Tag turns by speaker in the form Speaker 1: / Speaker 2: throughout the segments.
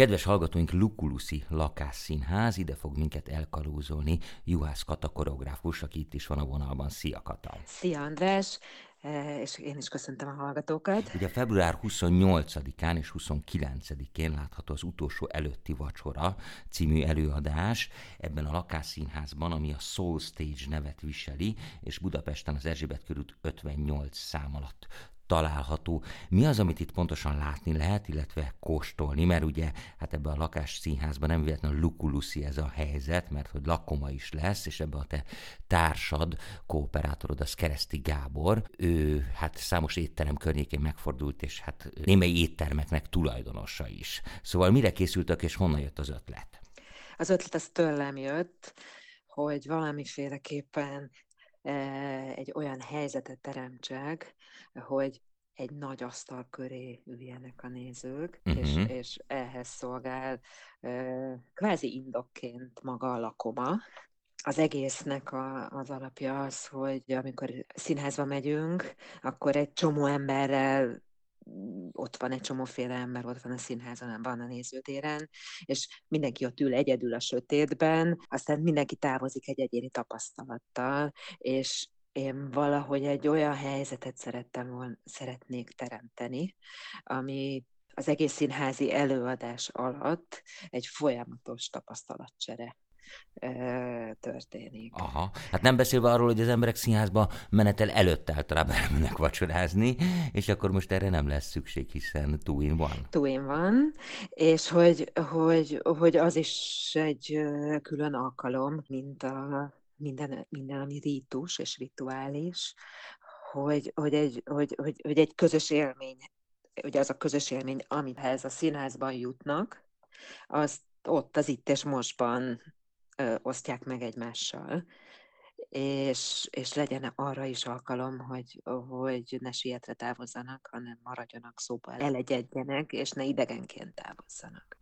Speaker 1: Kedves hallgatóink, Lukuluszi lakásszínház, ide fog minket elkalózolni Juhász Kata koreográfus, aki itt is van a vonalban. Szia Kata!
Speaker 2: Szia András! E, és én is köszöntöm a hallgatókat.
Speaker 1: Ugye február 28-án és 29-én látható az utolsó előtti vacsora című előadás ebben a lakásszínházban, ami a Soul Stage nevet viseli, és Budapesten az Erzsébet körút 58 szám alatt található. Mi az, amit itt pontosan látni lehet, illetve kóstolni, mert ugye hát ebben a lakás színházban nem véletlenül lukuluszi ez a helyzet, mert hogy lakoma is lesz, és ebbe a te társad, kooperátorod, az Kereszti Gábor, ő hát számos étterem környékén megfordult, és hát némely éttermeknek tulajdonosa is. Szóval mire készültök, és honnan jött az ötlet?
Speaker 2: Az ötlet az tőlem jött, hogy valamiféleképpen egy olyan helyzetet teremtsek, hogy egy nagy asztal köré üljenek a nézők, uh-huh. és, és ehhez szolgál kvázi indokként maga a lakoma. Az egésznek a, az alapja az, hogy amikor színházba megyünk, akkor egy csomó emberrel ott van egy csomóféle ember, ott van a színházon, van a nézőtéren, és mindenki ott ül egyedül a sötétben, aztán mindenki távozik egy egyéni tapasztalattal, és én valahogy egy olyan helyzetet szerettem volna, szeretnék teremteni, ami az egész színházi előadás alatt egy folyamatos tapasztalatcsere történik.
Speaker 1: Aha, hát nem beszélve arról, hogy az emberek színházba menetel előtt általában elmennek vacsorázni, és akkor most erre nem lesz szükség, hiszen two in one.
Speaker 2: Two in one, és hogy, hogy, hogy az is egy külön alkalom, mint a minden, minden ami rítus és rituális, hogy, hogy, egy, hogy, hogy, hogy egy közös élmény, ugye az a közös élmény, amihez a színházban jutnak, az ott az itt és mostban ö, osztják meg egymással, és, és legyen arra is alkalom, hogy, hogy ne sietre távozzanak, hanem maradjanak szóba, elegyedjenek, és ne idegenként távozzanak.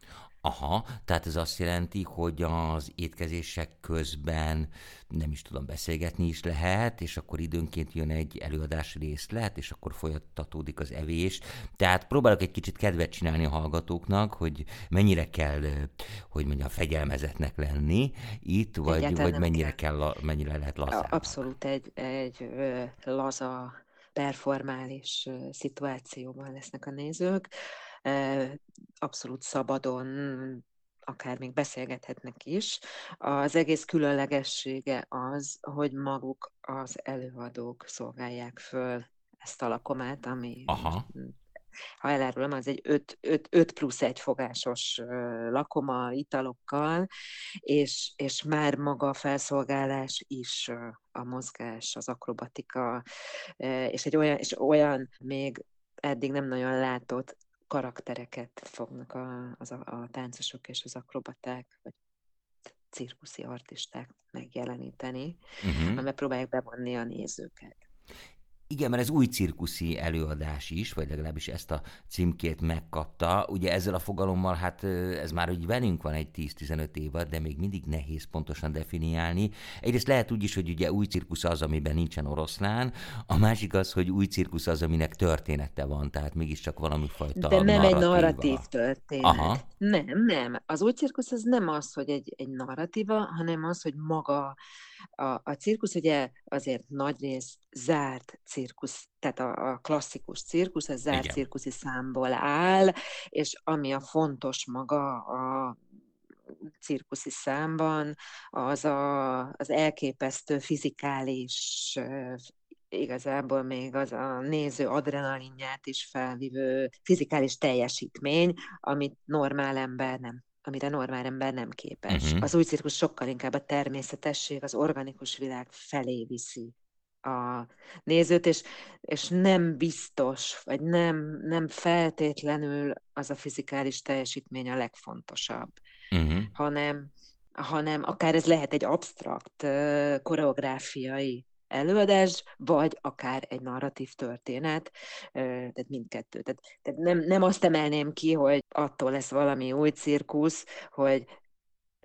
Speaker 1: Aha, tehát ez azt jelenti, hogy az étkezések közben nem is tudom, beszélgetni is lehet, és akkor időnként jön egy előadás részlet, és akkor folytatódik az evés. Tehát próbálok egy kicsit kedvet csinálni a hallgatóknak, hogy mennyire kell, hogy mondjam, fegyelmezetnek lenni itt, vagy, vagy mennyire, kell. kell, mennyire lehet laza.
Speaker 2: Abszolút egy, egy laza, performális szituációban lesznek a nézők abszolút szabadon akár még beszélgethetnek is. Az egész különlegessége az, hogy maguk az előadók szolgálják föl ezt a lakomát, ami Aha. ha elárulom, az egy 5, 5, 5 plusz egy fogásos lakoma italokkal, és, és már maga a felszolgálás is a mozgás, az akrobatika, és egy olyan, és olyan még eddig nem nagyon látott karaktereket fognak a, az a, a táncosok és az akrobaták, vagy cirkuszi artisták megjeleníteni, uh-huh. amivel próbálják bevonni a nézőket.
Speaker 1: Igen, mert ez új cirkuszi előadás is, vagy legalábbis ezt a címkét megkapta. Ugye ezzel a fogalommal, hát ez már úgy velünk van egy 10-15 évad, de még mindig nehéz pontosan definiálni. Egyrészt lehet úgy is, hogy ugye új cirkusz az, amiben nincsen oroszlán, a másik az, hogy új cirkusz az, aminek története van, tehát mégiscsak valami fajta
Speaker 2: De nem narratíva. egy narratív történet. Aha. Nem, nem. Az új cirkusz az nem az, hogy egy, egy narratíva, hanem az, hogy maga a, a cirkusz ugye azért nagyrészt zárt cirkusz, tehát a, a klasszikus cirkusz, ez zárt Igen. cirkuszi számból áll, és ami a fontos maga a cirkuszi számban, az a, az elképesztő fizikális igazából még az a néző adrenalinját is felvívő fizikális teljesítmény, amit normál ember nem amire normál ember nem képes. Uh-huh. Az új cirkusz sokkal inkább a természetesség, az organikus világ felé viszi a nézőt, és, és nem biztos, vagy nem, nem feltétlenül az a fizikális teljesítmény a legfontosabb, uh-huh. hanem, hanem akár ez lehet egy absztrakt koreográfiai előadás, vagy akár egy narratív történet, tehát mindkettő. Tehát, tehát nem, nem azt emelném ki, hogy attól lesz valami új cirkusz, hogy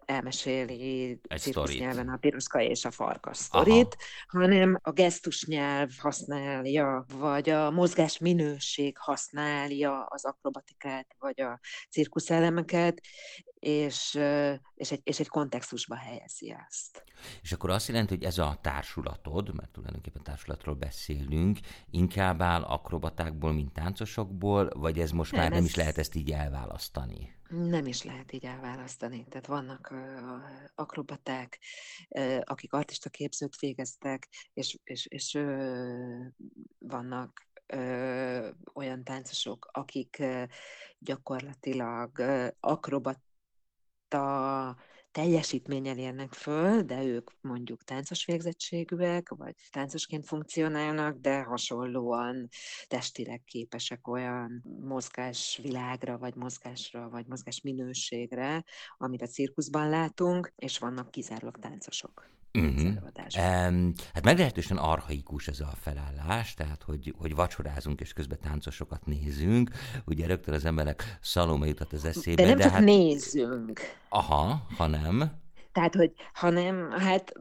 Speaker 2: elmeséli cirkusz nyelven a piroska és a farkas sztorit, Aha. hanem a gesztus nyelv használja, vagy a mozgás minőség használja az akrobatikát, vagy a cirkuszelemeket, és, és, egy, és egy kontextusba helyezi ezt.
Speaker 1: És akkor azt jelenti, hogy ez a társulatod, mert tulajdonképpen társulatról beszélünk, inkább áll akrobatákból, mint táncosokból, vagy ez most nem, már nem ez... is lehet ezt így elválasztani?
Speaker 2: Nem is lehet így elválasztani. Tehát vannak uh, akrobaták, uh, akik artista képzőt végeztek, és, és, és uh, vannak ö, olyan táncosok, akik ö, gyakorlatilag ö, akrobata teljesítménnyel érnek föl, de ők mondjuk táncos végzettségűek, vagy táncosként funkcionálnak, de hasonlóan testileg képesek olyan mozgásvilágra, vagy mozgásra, vagy mozgás minőségre, amit a cirkuszban látunk, és vannak kizárólag táncosok. Uh-huh.
Speaker 1: Um, hát meglehetősen arhaikus ez a felállás, tehát hogy, hogy vacsorázunk és közben táncosokat nézünk. Ugye rögtön az emberek Szalome jutott az eszébe.
Speaker 2: De nem de csak hát... nézünk.
Speaker 1: Aha, hanem.
Speaker 2: Tehát, hogy hanem, hát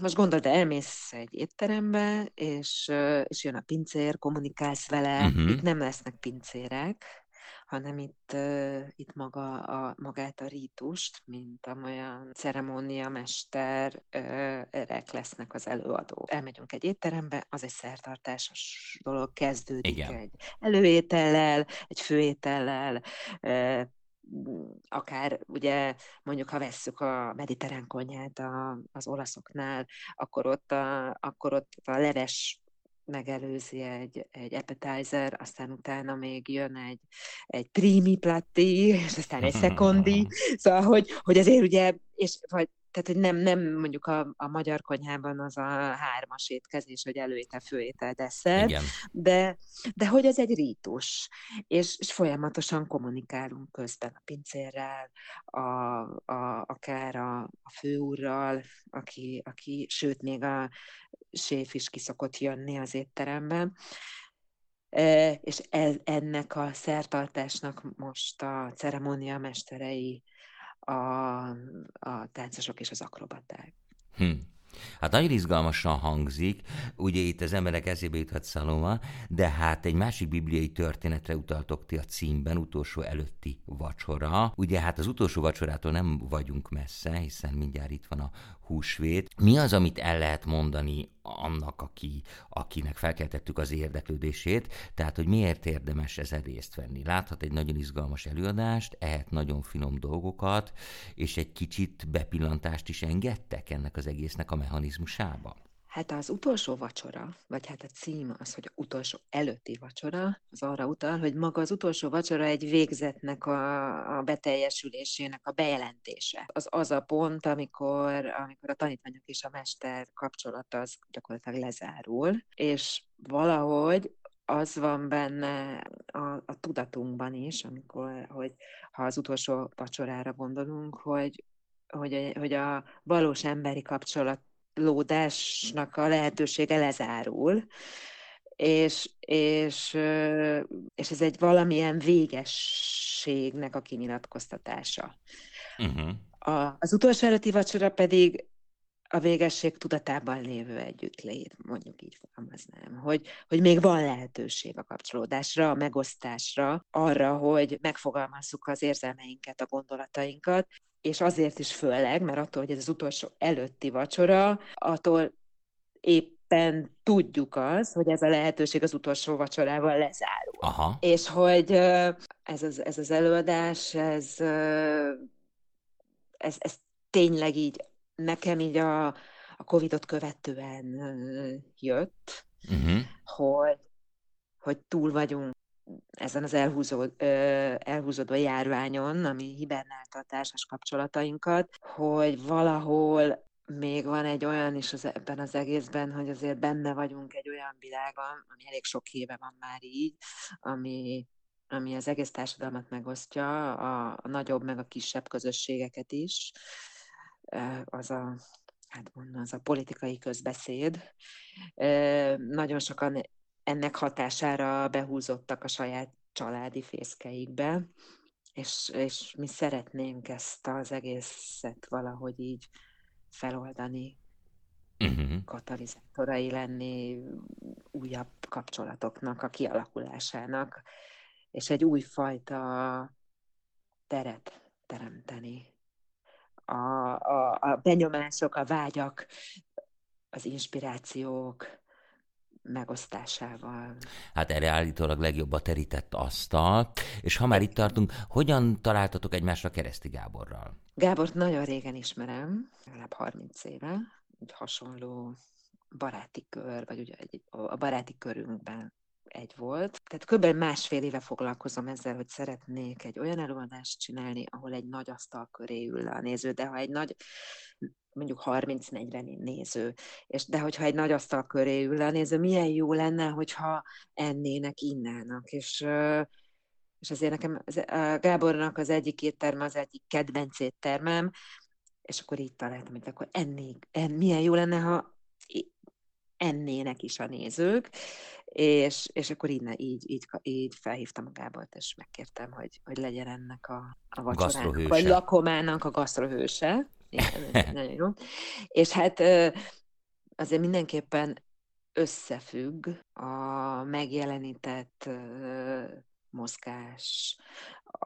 Speaker 2: most gondold, elmész egy étterembe, és, és jön a pincér, kommunikálsz vele, uh-huh. itt nem lesznek pincérek, hanem itt, itt maga a, magát a rítust, mint amolyan ceremóniamester erek lesznek az előadó. Elmegyünk egy étterembe, az egy szertartásos dolog, kezdődik Igen. egy előétellel, egy főétellel, akár ugye mondjuk, ha vesszük a mediterrán konyhát a, az olaszoknál, akkor ott a, akkor ott a leves megelőzi egy, egy appetizer, aztán utána még jön egy, egy primi platti, és aztán egy secondi, szóval, hogy, hogy azért ugye, és vagy tehát, hogy nem, nem mondjuk a, a magyar konyhában az a hármas étkezés, hogy előétel, főétel, desszert, Igen. de, de hogy ez egy rítus, és, és folyamatosan kommunikálunk közben a pincérrel, a, a, akár a, a főúrral, aki, aki, sőt, még a séf is kiszokott jönni az étteremben, és ennek a szertartásnak most a ceremónia mesterei a, a táncosok és az akrobaták.
Speaker 1: Hm. Hát nagyon izgalmasan hangzik, ugye itt az emberek eszébe juthat Szaloma, de hát egy másik bibliai történetre utaltok ti a címben, utolsó előtti vacsora. Ugye hát az utolsó vacsorától nem vagyunk messze, hiszen mindjárt itt van a húsvét. Mi az, amit el lehet mondani annak, aki, akinek felkeltettük az érdeklődését, tehát, hogy miért érdemes ezen részt venni. Láthat egy nagyon izgalmas előadást, ehet nagyon finom dolgokat, és egy kicsit bepillantást is engedtek ennek az egésznek a mechanizmusába.
Speaker 2: Hát az utolsó vacsora, vagy hát a cím az, hogy utolsó előtti vacsora, az arra utal, hogy maga az utolsó vacsora egy végzetnek a, a beteljesülésének a bejelentése. Az az a pont, amikor, amikor a tanítványok és a mester kapcsolata az gyakorlatilag lezárul, és valahogy az van benne a, a tudatunkban is, amikor, hogy ha az utolsó vacsorára gondolunk, hogy, hogy, hogy a valós emberi kapcsolat lódásnak a lehetősége lezárul, és, és, és ez egy valamilyen végességnek a kinyilatkoztatása. Uh-huh. A, az utolsó előtti vacsora pedig a végesség tudatában lévő együttlét, mondjuk így fogalmaznám, hogy, hogy még van lehetőség a kapcsolódásra, a megosztásra, arra, hogy megfogalmazzuk az érzelmeinket, a gondolatainkat, és azért is főleg, mert attól, hogy ez az utolsó előtti vacsora, attól éppen tudjuk az, hogy ez a lehetőség az utolsó vacsorával lezárul. Aha. És hogy ez az, ez az előadás, ez, ez, ez tényleg így nekem így a, a Covid-ot követően jött, uh-huh. hogy, hogy túl vagyunk ezen az elhúzó, elhúzódó járványon, ami hibernálta a társas kapcsolatainkat, hogy valahol még van egy olyan is az, ebben az egészben, hogy azért benne vagyunk egy olyan világban, ami elég sok éve van már így, ami, ami az egész társadalmat megosztja, a, a nagyobb meg a kisebb közösségeket is. Az a, hát mondom, az a politikai közbeszéd. Nagyon sokan ennek hatására behúzottak a saját családi fészkeikbe, és, és mi szeretnénk ezt az egészet valahogy így feloldani, uh-huh. katalizátorai lenni újabb kapcsolatoknak a kialakulásának, és egy újfajta teret teremteni. A, a, a benyomások, a vágyak, az inspirációk, megosztásával.
Speaker 1: Hát erre állítólag legjobb a terített asztal, és ha már itt tartunk, hogyan találtatok egymásra Kereszti Gáborral?
Speaker 2: Gábort nagyon régen ismerem, legalább 30 éve, egy hasonló baráti kör, vagy ugye egy, a baráti körünkben egy volt. Tehát kb. másfél éve foglalkozom ezzel, hogy szeretnék egy olyan előadást csinálni, ahol egy nagy asztal köré ül a néző, de ha egy nagy mondjuk 30-40 néző, és de hogyha egy nagy asztal köré ül a néző, milyen jó lenne, hogyha ennének, innának, és és azért nekem a Gábornak az egyik étterm az egyik kedvenc éttermem, és akkor így találtam, hogy akkor ennék, en, milyen jó lenne, ha ennének is a nézők, és, és akkor így, így, így, így felhívtam a Gábort, és megkértem, hogy, hogy legyen ennek a, a vacsorának, vagy lakomának a gasztrohőse. Igen, nagyon jó. És hát azért mindenképpen összefügg a megjelenített mozgás,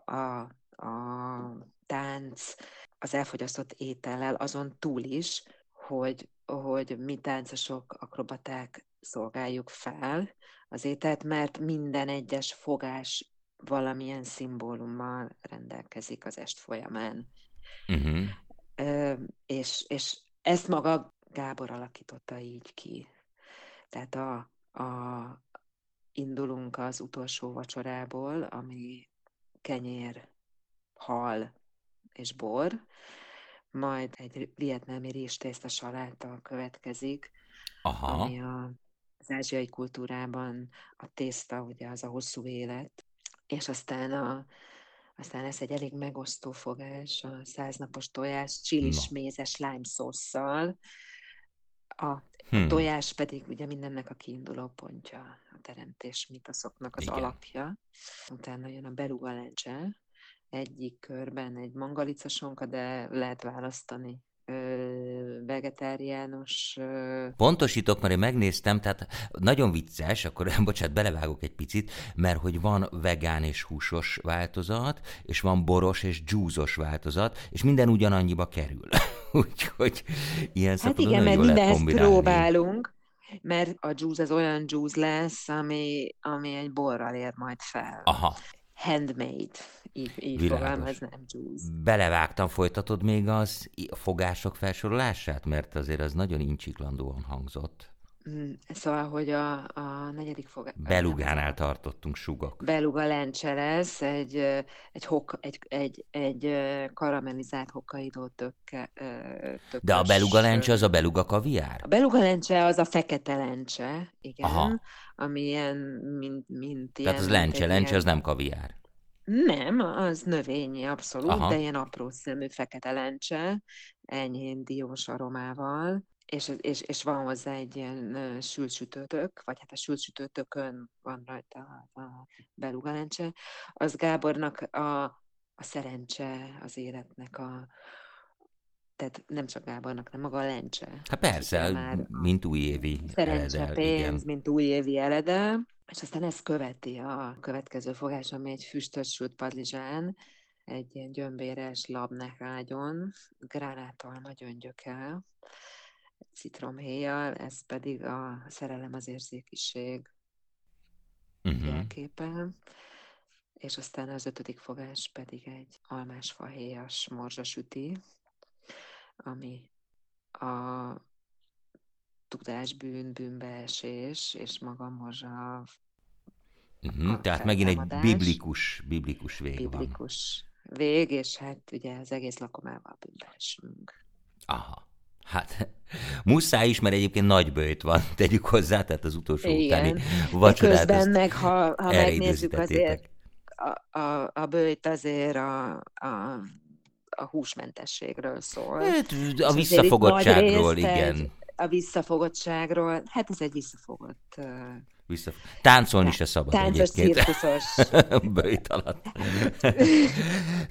Speaker 2: a, a tánc, az elfogyasztott étellel, azon túl is, hogy, hogy mi táncosok, akrobaták szolgáljuk fel az ételt, mert minden egyes fogás valamilyen szimbólummal rendelkezik az est folyamán. Uh-huh. És, és ezt maga Gábor alakította így ki. Tehát a, a, indulunk az utolsó vacsorából, ami kenyér, hal és bor, majd egy vietnámi a saláta következik, Aha. ami a, az ázsiai kultúrában a tészta, ugye az a hosszú élet, és aztán a, aztán lesz egy elég megosztó fogás, a száznapos tojás, csilis mézes lime szószal, a, hmm. tojás pedig ugye mindennek a kiinduló pontja, a teremtés mitoszoknak az Igen. alapja. Utána jön a beluga lencse, egyik körben egy mangalicasonka, de lehet választani vegetáriánus.
Speaker 1: Pontosítok, mert én megnéztem, tehát nagyon vicces, akkor bocsánat, belevágok egy picit, mert hogy van vegán és húsos változat, és van boros és dzsúzos változat, és minden ugyanannyiba kerül. Úgyhogy ilyen
Speaker 2: Hát igen, mert mindenhez próbálunk, mert a dzsúz az olyan dzsúz lesz, ami, ami egy borral ér majd fel. Aha. Handmade így, így fogalmaznám, Jules.
Speaker 1: Belevágtam, folytatod még az fogások felsorolását? Mert azért az nagyon incsiklandóan hangzott.
Speaker 2: Mm, szóval, hogy a, a negyedik fogás...
Speaker 1: Belugánál tartottunk sugak.
Speaker 2: Beluga lencse lesz, egy, egy, hok, egy, egy, egy karamellizált hokkaidó tökke,
Speaker 1: tökös... De a beluga lencse az a beluga kaviár?
Speaker 2: A beluga lencse az a fekete lencse, igen, Aha. ami ilyen, mint, mint
Speaker 1: Tehát ilyen, az lencse, lencse az nem kaviár.
Speaker 2: Nem, az növényi abszolút, Aha. de ilyen apró szemű fekete lencse, enyhén diós aromával, és, és, és van hozzá egy ilyen sült sütőtök, vagy hát a sült sütőtökön van rajta a, a beluga lencse. Az Gábornak a, a szerencse az életnek a, tehát nem csak Gábornak, nem maga a lencse.
Speaker 1: Hát persze, már mint újévi
Speaker 2: Szerencse, eledel, pénz, igen. mint újévi eledel. És aztán ezt követi a következő fogás, ami egy füstös sült padlizsán, egy ilyen gyömbéres labnekágyon, gránátolma gyöngyökkel, citromhéjjal, ez pedig a szerelem az érzékiség uh-huh. És aztán az ötödik fogás pedig egy almásfahéjas morzsasüti, ami a tudásbűn, bűnbeesés, és maga morzsa
Speaker 1: Uh-huh, tehát megint egy biblikus, biblikus vég biblikus van.
Speaker 2: Vég, és hát ugye az egész lakomával bűnbeesünk.
Speaker 1: Aha. Hát muszáj is, mert egyébként nagy bőjt van, tegyük hozzá, tehát az utolsó Igen. utáni vacsorát.
Speaker 2: Közben meg, ha, ha megnézzük azért, a, a, a bőjt azért a, a, a húsmentességről szól.
Speaker 1: Hát, a visszafogottságról, igen. Egy,
Speaker 2: a visszafogottságról, hát ez egy visszafogott
Speaker 1: Vissza... Táncolni se szabad
Speaker 2: Táncos,
Speaker 1: egyébként. Bőjt alatt.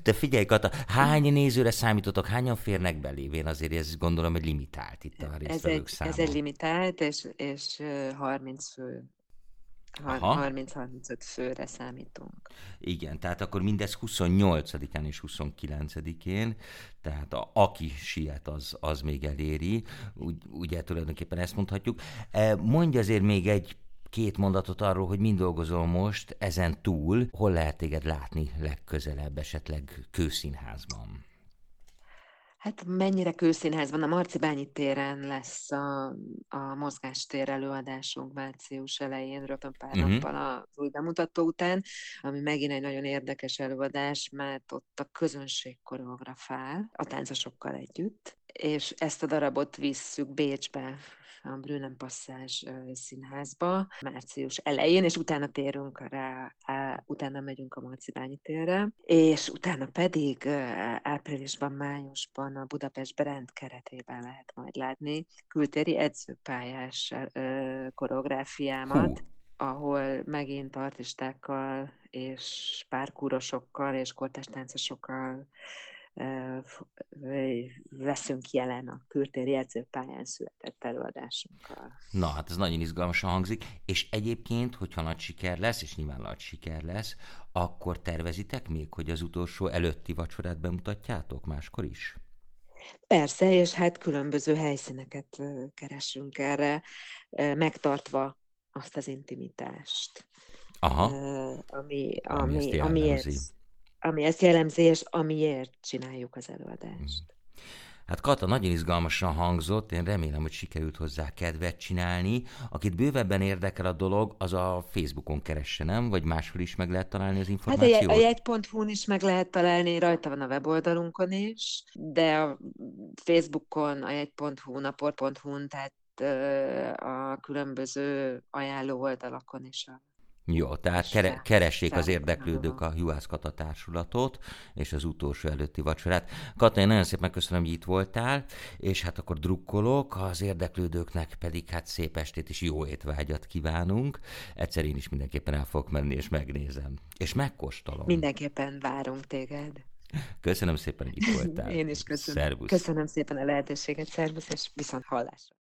Speaker 1: Te figyelj, Kata, hány nézőre számítotok, hányan férnek belévén? Azért ez gondolom, hogy limitált itt a résztvevők
Speaker 2: ez egy,
Speaker 1: száma.
Speaker 2: Ez egy limitált, és, és 30 fő 30-35 főre számítunk.
Speaker 1: Igen, tehát akkor mindez 28-án és 29-én, tehát a, aki siet, az, az még eléri, Úgy, ugye tulajdonképpen ezt mondhatjuk. E, mondj azért még egy két mondatot arról, hogy mind dolgozol most, ezen túl, hol lehet téged látni legközelebb, esetleg kőszínházban?
Speaker 2: Hát mennyire kőszínház van? A Marcibányi téren lesz a, a mozgástér előadásunk március elején, rögtön pár uh-huh. nappal az új bemutató után, ami megint egy nagyon érdekes előadás, mert ott a közönség koreografál a táncosokkal együtt, és ezt a darabot visszük Bécsbe a Brünen Passage színházba március elején, és utána térünk rá, utána megyünk a Marcibányi térre, és utána pedig áprilisban, májusban a Budapest Brand keretében lehet majd látni kültéri edzőpályás koreográfiámat, Hú. ahol megint artistákkal és párkúrosokkal és kortástáncosokkal veszünk jelen a kültéri edzőpályán született előadásunkkal.
Speaker 1: Na, hát ez nagyon izgalmasan hangzik, és egyébként, hogyha nagy siker lesz, és nyilván nagy siker lesz, akkor tervezitek még, hogy az utolsó előtti vacsorát bemutatjátok máskor is?
Speaker 2: Persze, és hát különböző helyszíneket keresünk erre, megtartva azt az intimitást.
Speaker 1: Aha.
Speaker 2: Ami, ami, ami, ami ami ezt jellemzi, és amiért csináljuk az előadást. Mm.
Speaker 1: Hát Kata nagyon izgalmasan hangzott, én remélem, hogy sikerült hozzá kedvet csinálni. Akit bővebben érdekel a dolog, az a Facebookon keresse, nem? Vagy máshol is meg lehet találni az információt? Hát
Speaker 2: a, a jegy.hu-n is meg lehet találni, rajta van a weboldalunkon is, de a Facebookon, a jegy.hu, napor.hu-n, tehát a különböző ajánló oldalakon is a
Speaker 1: jó, tehát kere, keressék az érdeklődők a Juhász Kata társulatot, és az utolsó előtti vacsorát. Kata, én nagyon szépen köszönöm, hogy itt voltál, és hát akkor drukkolok, az érdeklődőknek pedig hát szép estét és jó étvágyat kívánunk. Egyszer én is mindenképpen el fogok menni, és megnézem. És megkóstolom.
Speaker 2: Mindenképpen várunk téged.
Speaker 1: Köszönöm szépen, hogy itt voltál.
Speaker 2: Én is köszönöm. Szervusz. Köszönöm szépen a lehetőséget, szervusz, és viszont hallásra.